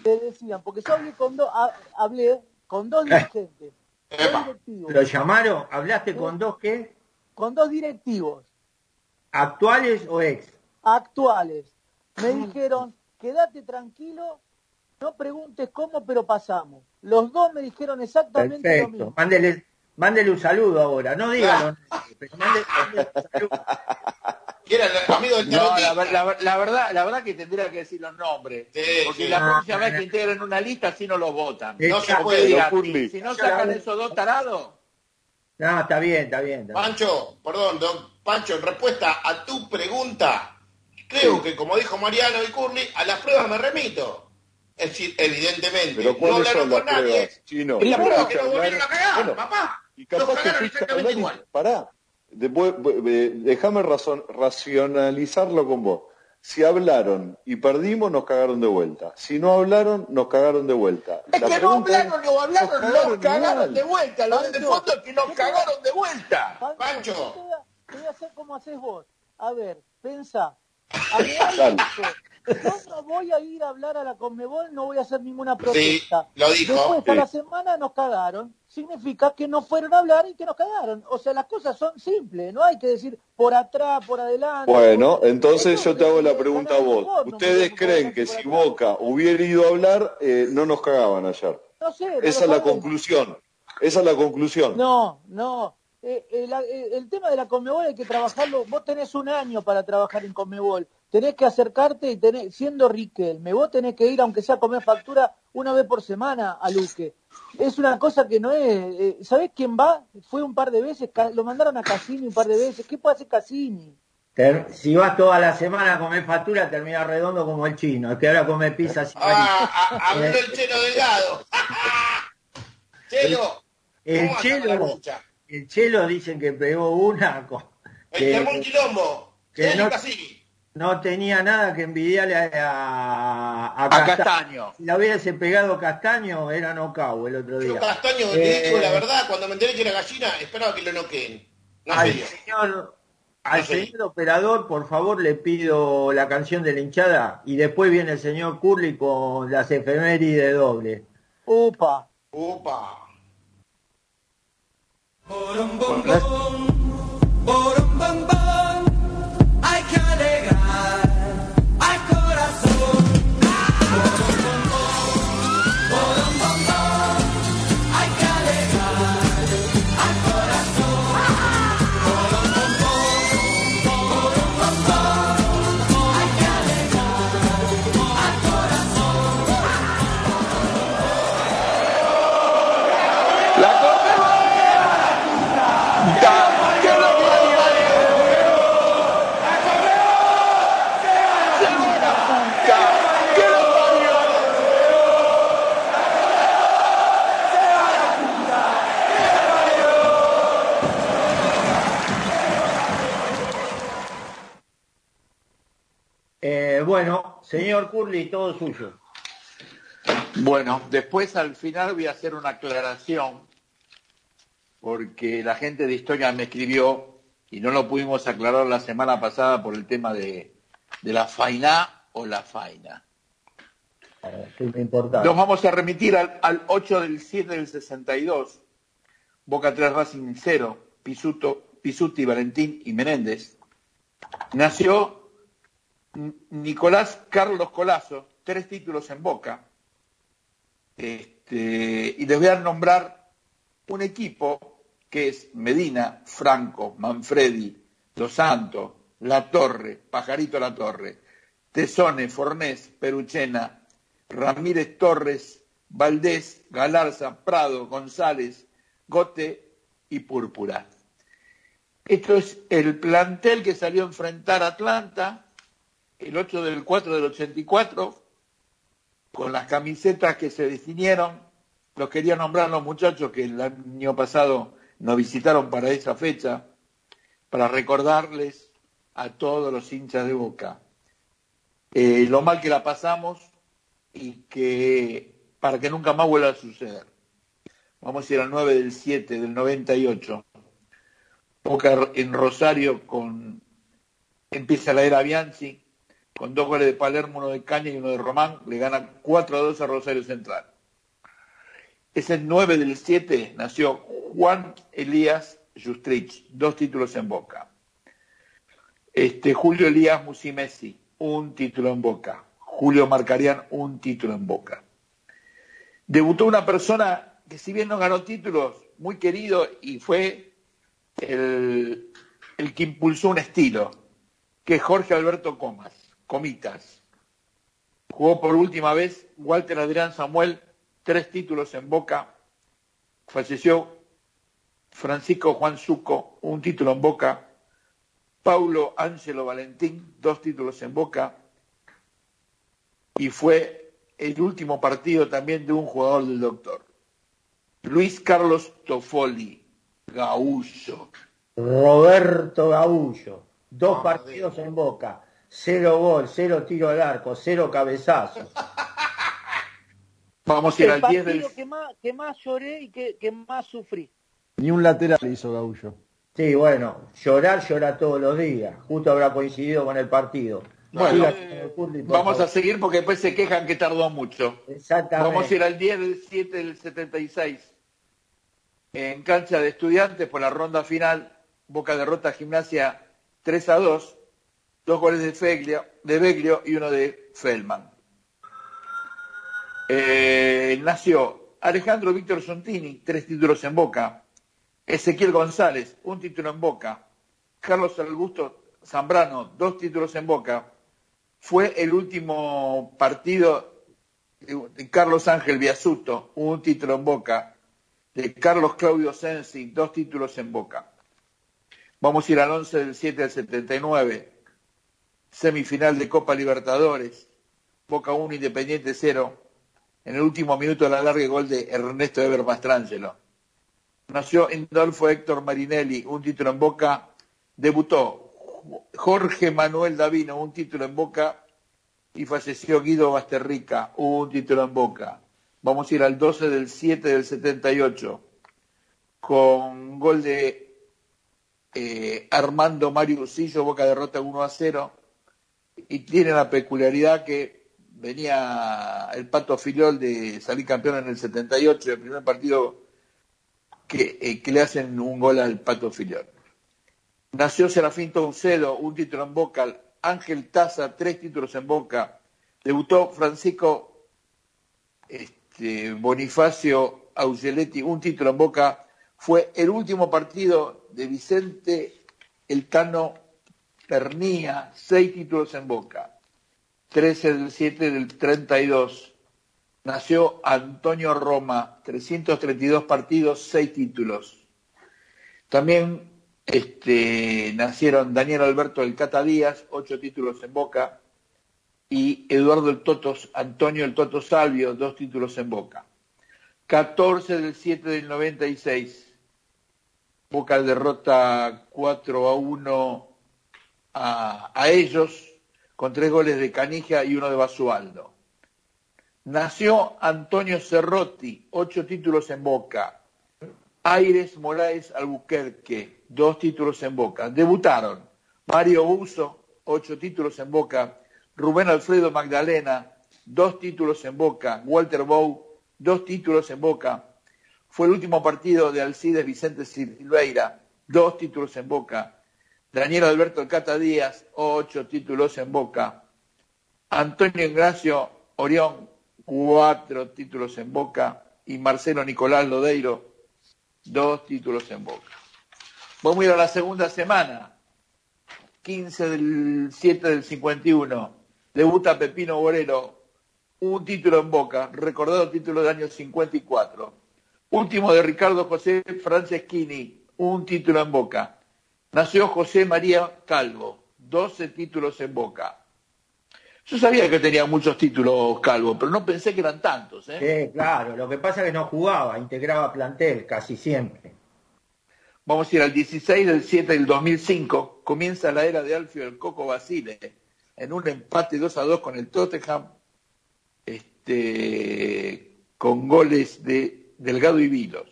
te decían, porque yo hablé con dos, ha- hablé con dos dirigentes, directivos, ¿Lo llamaron? ¿Hablaste con dos qué? Con dos directivos ¿Actuales o ex? actuales. Me dijeron, quédate tranquilo, no preguntes cómo, pero pasamos. Los dos me dijeron exactamente lo mismo. Mándele, mándele un saludo ahora. No dígalo, pero mándele, mándele un saludo. Era el amigo del no, la, la la verdad, la verdad que tendría que decir los nombres. Sí, porque sí. la Ah, próxima vez ah. que integren una lista, así no los votan. No se puede. Si, si no sacan esos dos tarados, No, está bien, está bien. está bien. Pancho, perdón, don Pancho, en respuesta a tu pregunta, creo que como dijo Mariano y Curly, a las pruebas me remito. Es decir, evidentemente, Pero no ¿cuáles hablaron son las con nadie. Chino? Y la prueba que a no hablar- volvieron a cagar, Bueno, papá. Y Nos capaz que cagaron exactamente igual. Pará, después, eh, déjame racionalizarlo con vos. Si hablaron y perdimos, nos cagaron de vuelta. Si no hablaron, nos cagaron de vuelta. es La que no hablaron, no hablaron, nos nos cagaron de vuelta. Lo de fondo es que nos cagaron de vuelta. Pancho, Te voy, a, te voy a hacer como haces vos. A ver, yo no voy a ir a hablar a la Conmebol, no voy a hacer ninguna protesta. lo dijo. Después a Sí. la semana nos cagaron. Significa que no fueron a hablar y que nos cagaron. O sea, las cosas son simples. No hay que decir por atrás, por adelante. Bueno, por- entonces yo te hago la pregunta a vos. ¿Ustedes creen que si. Boca hubiera ido a hablar, eh, no nos cagaban ayer? No sé, Esa lo es la conclusión. Esa es la conclusión. No, no. Eh, eh, la- eh, el tema de la Conmebol hay que trabajarlo. Vos tenés un año para trabajar en Conmebol. Tenés que acercarte y tenés, siendo Riquelme, vos tenés que ir, aunque sea a comer factura, una vez por semana a Luque. Es una cosa que no es. Eh, ¿Sabés quién va? Fue un par de veces, lo mandaron a Cassini un par de veces. ¿Qué puede hacer Cassini? Ter- si vas toda la semana a comer factura, termina redondo como el chino. El que ahora come pizza sin Ah, ah, habló el Chelo Delgado. Chelo. El ¿cómo Chelo-? El chelo dicen que pegó una con- El que armó un quilombo. que no- Cassini. No tenía nada que envidiarle a, a, A Casta- Castaño. Si la hubiese pegado Castaño, era nocao el otro Yo día. Castaño, Eh, te digo la verdad, cuando me enteré que era gallina, esperaba que lo noqueen. No al serio. señor, al No señor operador, por favor, le pido la canción de la hinchada y después viene el señor Curly con las efemérides doble. Upa. Upa. Hay que alegrar señor Curly, todo suyo. Bueno, después al final voy a hacer una aclaración, porque la gente de historia me escribió y no lo pudimos aclarar la semana pasada por el tema de, de la faina o la faina. Nos vamos a remitir al, al 8 del 7 del 62, Boca 3 Racing 0, Pisuto, Pisuti, Valentín y Menéndez. Nació Nicolás Carlos Colazo, tres títulos en Boca. Este, y les voy a nombrar un equipo que es Medina, Franco, Manfredi, Dos Santos, La Torre, Pajarito La Torre, Tesone, Fornés, Peruchena, Ramírez Torres, Valdés, Galarza, Prado, González, Gote y Púrpura. Esto es el plantel que salió a enfrentar a Atlanta el 8 del 4 del 84, con las camisetas que se definieron. Los quería nombrar los muchachos que el año pasado nos visitaron para esa fecha, para recordarles a todos los hinchas de Boca eh, lo mal que la pasamos, y que para que nunca más vuelva a suceder. Vamos a ir al 9 del 7 del 98. Boca en Rosario con empieza la era Bianchi con dos goles de Palermo, uno de Caña y uno de Román, le gana 4 a 2 a Rosario Central. Ese 9 del 7 nació Juan Elías Justrich, dos títulos en Boca. Este, Julio Elías Musimesi, un título en Boca. Julio marcarían un título en Boca. Debutó una persona que si bien no ganó títulos, muy querido y fue el, el que impulsó un estilo, que es Jorge Alberto Comas, Comitas. Jugó por última vez Walter Adrián Samuel, tres títulos en Boca. Falleció Francisco Juan Suco, un título en Boca. Paulo Ángelo Valentín, dos títulos en Boca y fue el último partido también de un jugador del doctor. Luis Carlos Toffoli, Gaullo. Roberto Gaullo, dos partidos en boca, cero gol, cero tiro al arco, cero cabezazo. Vamos a ir al 10 del... que más, que más lloré y que, que más sufrí. Ni un lateral hizo Gaullo. Sí, bueno, llorar llora todos los días. Justo habrá coincidido con el partido. Bueno, vamos a seguir porque después se quejan que tardó mucho. Exactamente. Vamos a ir al 10 del 7 del 76. En cancha de estudiantes por la ronda final, Boca derrota a Gimnasia 3 a 2, dos goles de, Beglio y uno de Feldman. Eh, nació Alejandro Víctor Sontini, tres títulos en Boca. Ezequiel González, un título en Boca. Carlos Augusto Zambrano, dos títulos en Boca fue el último partido de Carlos Ángel Biasuto, un título en Boca, de Carlos Claudio Sensi, dos títulos en Boca. Vamos a ir al 11 del 7 del 79, semifinal de Copa Libertadores, Boca 1, Independiente 0, en el último minuto de la larga gol de Ernesto Eber Mastrangelo. Nació Indolfo Héctor Marinelli, un título en Boca, debutó Jorge Manuel Davino, un título en Boca, y falleció Guido Basterrica, un título en Boca. Vamos a ir al 12 del 7 del 78, con gol de eh, Armando Mario Usillo, Boca derrota 1 a 0, y tiene la peculiaridad que venía el Pato Filiol de salir campeón en el 78, el primer partido que, eh, que le hacen un gol al Pato Filiol. Nació Serafín Toncedo, un título en Boca. Ángel Taza, tres títulos en Boca. Debutó Francisco este, Bonifacio Augeletti, un título en Boca. Fue el último partido de Vicente Elcano Pernía, seis títulos en Boca. 13 del 7 del 32. Nació Antonio Roma, 332 partidos, seis títulos. También este, nacieron Daniel Alberto del Cata Díaz, ocho títulos en Boca, y Eduardo el Totos, Antonio el Toto Salvio, dos títulos en Boca. 14 del 7 del 96, Boca derrota 4 a 1 a, ellos con tres goles de Canija y uno de Basualdo. Nació Antonio Cerrotti, ocho títulos en Boca. Aires Moraes Albuquerque, dos títulos en Boca. Debutaron Mario Uso, ocho títulos en Boca. Rubén Alfredo Magdalena, dos títulos en Boca. Walter Bow, dos títulos en Boca. Fue el último partido de Alcides Vicente Silveira, dos títulos en Boca. Daniel Alberto Cata Díaz, ocho títulos en Boca. Antonio Ingracio Orión, cuatro títulos en Boca. Y Marcelo Nicolás Lodeiro, dos títulos en Boca. Vamos a ir a la segunda semana. 15 del 7 del 51. Debuta Pepino Borero, un título en Boca, recordado título del año 54. Último de Ricardo José Franceschini, un título en Boca. Nació José María Calvo, 12 títulos en Boca. Yo sabía que tenía muchos títulos Calvo, pero no pensé que eran tantos. ¿eh? Sí, claro, lo que pasa es que no jugaba, integraba plantel casi siempre. Vamos a ir al 16 del 7 del 2005, comienza la era de Alfio el Coco Basile, en un empate 2 a 2 con el Tottenham, este, con goles de Delgado y Vilos.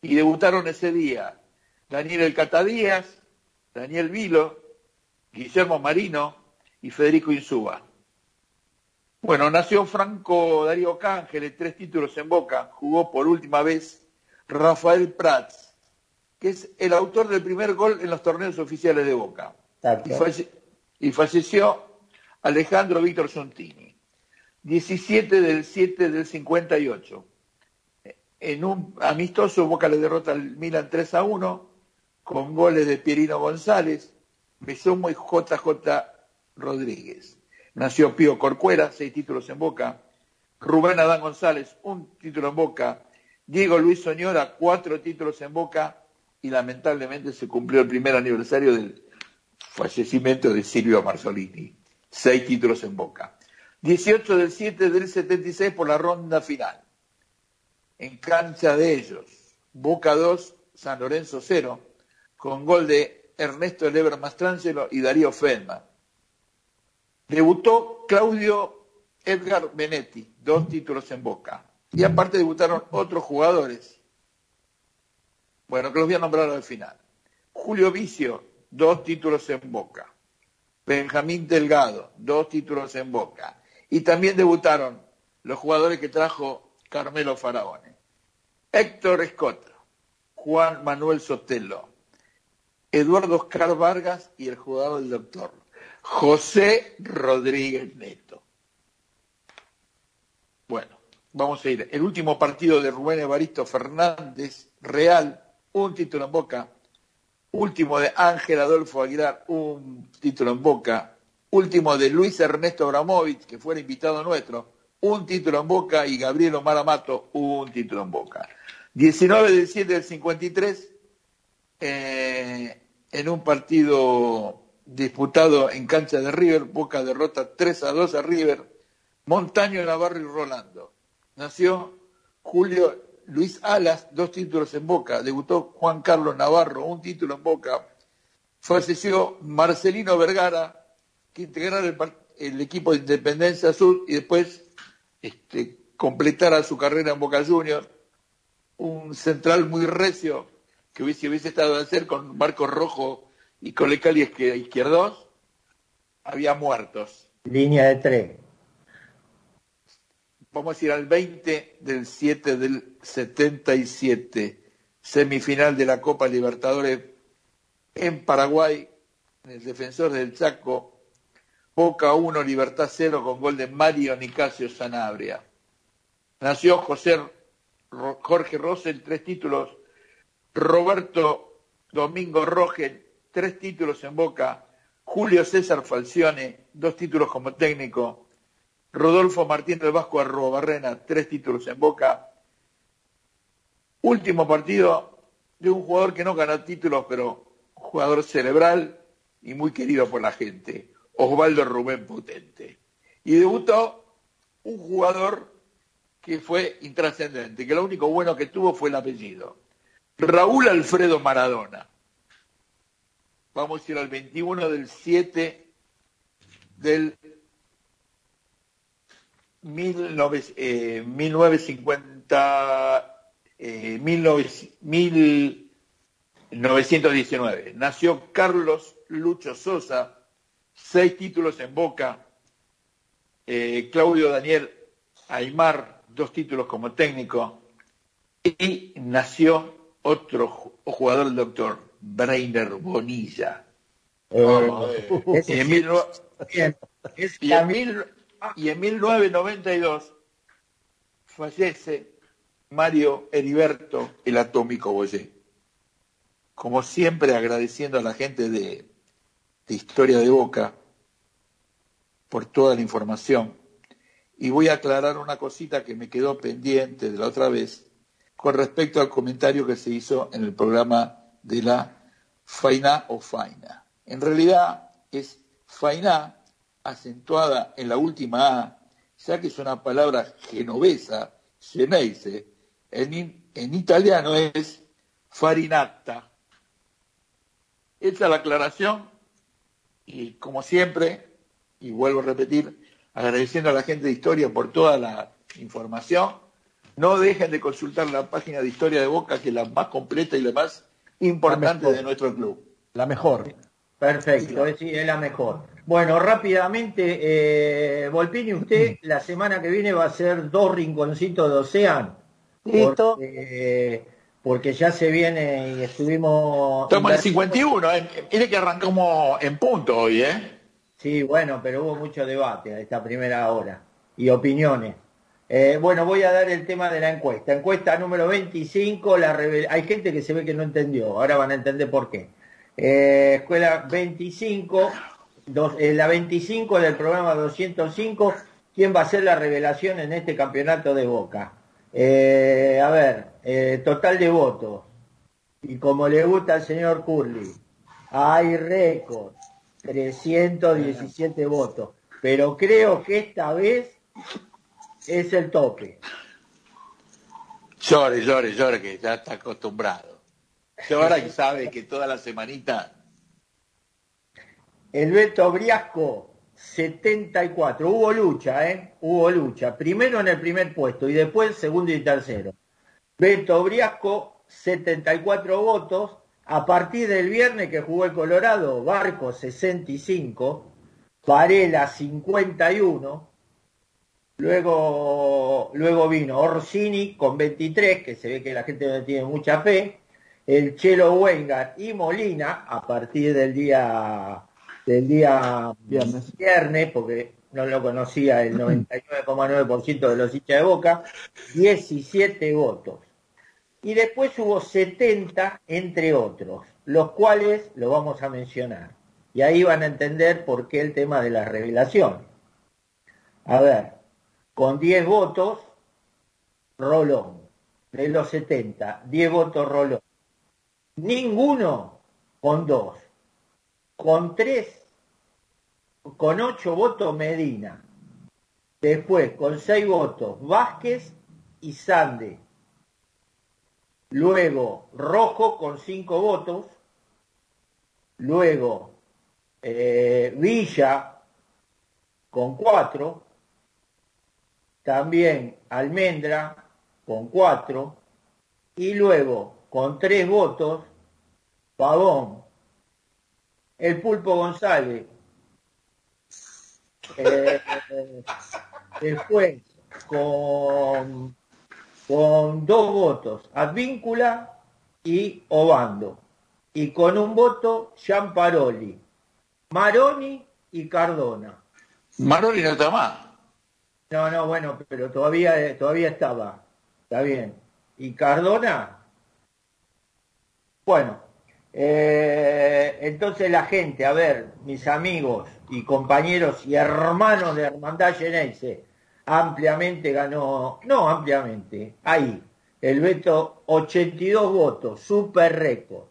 Y debutaron ese día Daniel El Catadías, Daniel Vilo, Guillermo Marino y Federico Insúa. Bueno, nació Franco Darío Cángel, tres títulos en Boca, jugó por última vez Rafael Prats, que es el autor del primer gol en los torneos oficiales de Boca. Y, falle y, falleció Alejandro Víctor Sontini. 17 del 7 del 58. En un amistoso Boca le derrota al Milan 3 a 1 con goles de Pierino González, Besomo y JJ Rodríguez. Nació Pío Corcuera, seis títulos en Boca. Rubén Adán González, un título en Boca. Diego Luis Soñora, cuatro títulos en Boca. Y lamentablemente se cumplió el primer aniversario del fallecimiento de Silvio Marzolini. Seis títulos en Boca. 18 del 7 del 76 por la ronda final. En cancha de ellos. Boca 2, San Lorenzo 0 con gol de Ernesto Lever Mastrangelo y Darío Feldman. Debutó Claudio Edgar Benetti, dos títulos en Boca. Y aparte debutaron otros jugadores. Bueno, que los voy a nombrar al final. Julio Vicio, dos títulos en Boca. Benjamín Delgado, dos títulos en Boca. Y también debutaron los jugadores que trajo Carmelo Faraone. Héctor Escota, Juan Manuel Sotelo, Eduardo Oscar Vargas y el jugador del doctor José Rodríguez Neto. Bueno, vamos a ir. El último partido de Rubén Evaristo Fernández, Real, un título en boca. Último de Ángel Adolfo Aguilar, un título en boca. Último de Luis Ernesto Abramovich, que fue el invitado nuestro, un título en boca. Y Gabriel Omar Amato, un título en boca. 19 del 7 del 53, eh, en un partido disputado en cancha de River, Boca derrota 3 a 2 a River, Montaño, Navarro y Rolando. Nació Julio Luis Alas, dos títulos en Boca, debutó Juan Carlos Navarro, un título en Boca, falleció Marcelino Vergara, que integrara el, equipo de Independencia Sur y después este, completara su carrera en Boca Juniors, un central muy recio que hubiese, hubiese estado de hacer con Marcos Rojo y con Lecali izquierdos, había muertos. Línea de tren. Vamos a ir al 20 del 7 del 77, semifinal de la Copa Libertadores en Paraguay, en el defensor del Chaco, Boca 1, Libertad 0 con gol de Mario Nicasio Sanabria. Nació José Jorge Rosel, tres títulos Roberto Domingo Rogel, tres títulos en Boca, Julio César Falcione, dos títulos como técnico, Rodolfo Martín del Vasco Arrobarrena, tres títulos en Boca. Último partido de un jugador que no gana títulos, pero jugador cerebral y muy querido por la gente, Osvaldo Rubén Potente. Y debutó un jugador que fue intrascendente, que lo único bueno que tuvo fue el apellido. Raúl Alfredo Maradona. Vamos a ir al 21 del 7 del 19, eh, 1950, eh, 19 1919. Nació Carlos Lucho Sosa, seis títulos en Boca. Eh, Claudio Daniel Aymar, dos títulos como técnico. Y nació otro jugador, el doctor Brainer Bonilla. Eh, y, en mil, y, en mil, y en 1992 fallece Mario Heriberto, el atómico Boyé. Como siempre, agradeciendo a la gente de, de Historia de Boca por toda la información. Y voy a aclarar una cosita que me quedó pendiente de la otra vez con respecto al comentario que se hizo en el programa de la Faina o Faina. En realidad es Faina acentuada en la última A, ya que es una palabra genovesa, geneise, en, italiano es farinata. Esta es la aclaración y como siempre, y vuelvo a repetir, agradeciendo a la gente de Historia por toda la información, no dejen de consultar la página de Historia de Boca, que es la más completa y la más importante de nuestro club. La mejor. Perfecto, es, es la mejor. Bueno, rápidamente, eh, Volpini, usted la semana que viene va a hacer dos rinconcitos de Ocean. Listo. Porque, porque ya se viene y estuvimos... Estamos en el 51, ¿eh? mire que arrancamos en punto hoy, ¿eh? Sí, bueno, pero hubo mucho debate a esta primera hora y opiniones. Eh, bueno, voy a dar el tema de la encuesta. Encuesta número 25, la revel- hay gente que se ve que no entendió, ahora van a entender por qué. Eh, escuela 25, dos- eh, la 25 del programa 205, ¿quién va a ser la revelación en este campeonato de Boca? A ver, total de votos. Y como le gusta al señor Curly, hay récord, 317 votos. Pero creo que esta vez es el tope. Llore, llore, llore, que ya está acostumbrado. Llora y sabe que toda la semanita El Beto Briasco, 74. Hubo lucha, ¿eh? Hubo lucha. Primero en el primer puesto y después segundo y tercero. Beto Briasco, 74 votos. A partir del viernes que jugó el Colorado, Barco 65, Varela 51, luego, luego vino Orsini con 23, que se ve que la gente no tiene mucha fe, el Chelo Wengar y Molina a partir del día del día Viernes. viernes, porque no lo conocía el 99,9% de los hinchas de Boca, 17 votos. Y después hubo 70 entre otros, los cuales lo vamos a mencionar. Y ahí van a entender por qué el tema de las revelaciones. A ver, con 10 votos, Rolón. De los 70, 10 votos Rolón. Ninguno con 2. Con 3, con 8 votos Medina. Después, con 6 votos, Vázquez y Sande. Luego, Rojo con 5 votos. Luego, eh, Villa con 4. También Almendra con 4. Y luego, con 3 votos, Pavón. El Pulpo González. Eh, después, con con dos votos, Advíncula y Obando. Y con un voto, Gianparoli, Maroni y Cardona. Maroni no está más. No, no, bueno, pero todavía, todavía estaba. Está bien. ¿Y Cardona? Bueno, eh, entonces la gente, a ver, mis amigos y compañeros y hermanos de Hermandad Geneise, ampliamente ganó, no ampliamente, ahí, el Beto 82 votos, super récord.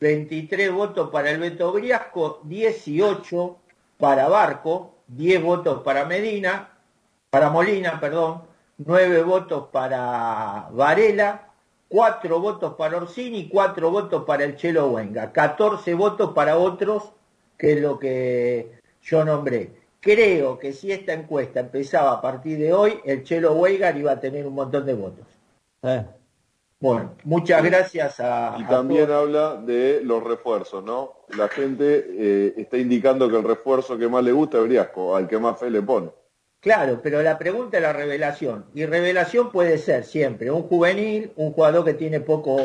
23 votos para el Beto Briasco, 18 para Barco, 10 votos para Medina, para Molina, perdón, 9 votos para Varela, 4 votos para Orsini, 4 votos para el Chelo Huenga, 14 votos para otros, que es lo que yo nombré. Creo que si esta encuesta empezaba a partir de hoy, el Chelo Weigar iba a tener un montón de votos. Eh, Bueno, muchas gracias a, Y también habla de los refuerzos, ¿no? La gente eh, está indicando que el refuerzo que más le gusta es Briasco, al que más fe le pone. Claro, pero la pregunta es la revelación. Y revelación puede ser siempre un juvenil, un jugador que tiene pocos,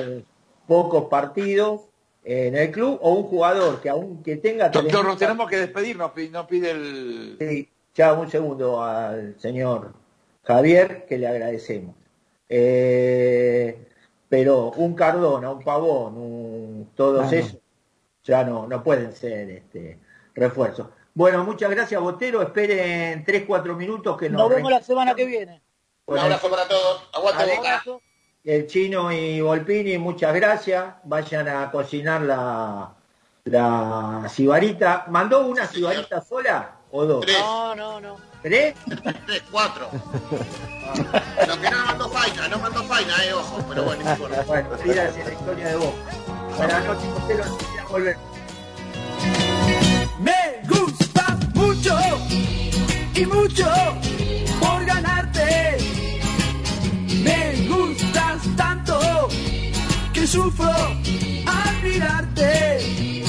pocos partidos en el club, o un jugador que aunque tenga... Doctor, 30 nos tenemos que despedir, nos pide, el... Sí, ya un segundo al señor Javier, que le agradecemos. Eh, pero un Cardona, un Pavón, un, todos Ah, no. esos ya no, no pueden ser este, refuerzos. Bueno, muchas gracias, Botero. Esperen 3-4 minutos que nos, Nos vemos la semana que viene. Un abrazo para todos. Aguante. Boca. El chino y Volpini, muchas gracias. Vayan a cocinar la, la cibarita. ¿Mandó una cibarita sola o dos? Tres. No, no, no. ¿Tres? Tres, cuatro. Lo que no mandó faina, no mandó faina, eh, ojo, pero bueno, no importa. Bueno, fíjate la historia de vos. Buenas noches, Botero. Volver. Me gusta mucho y mucho por ganarte. Me gustas tanto que sufro al mirarte.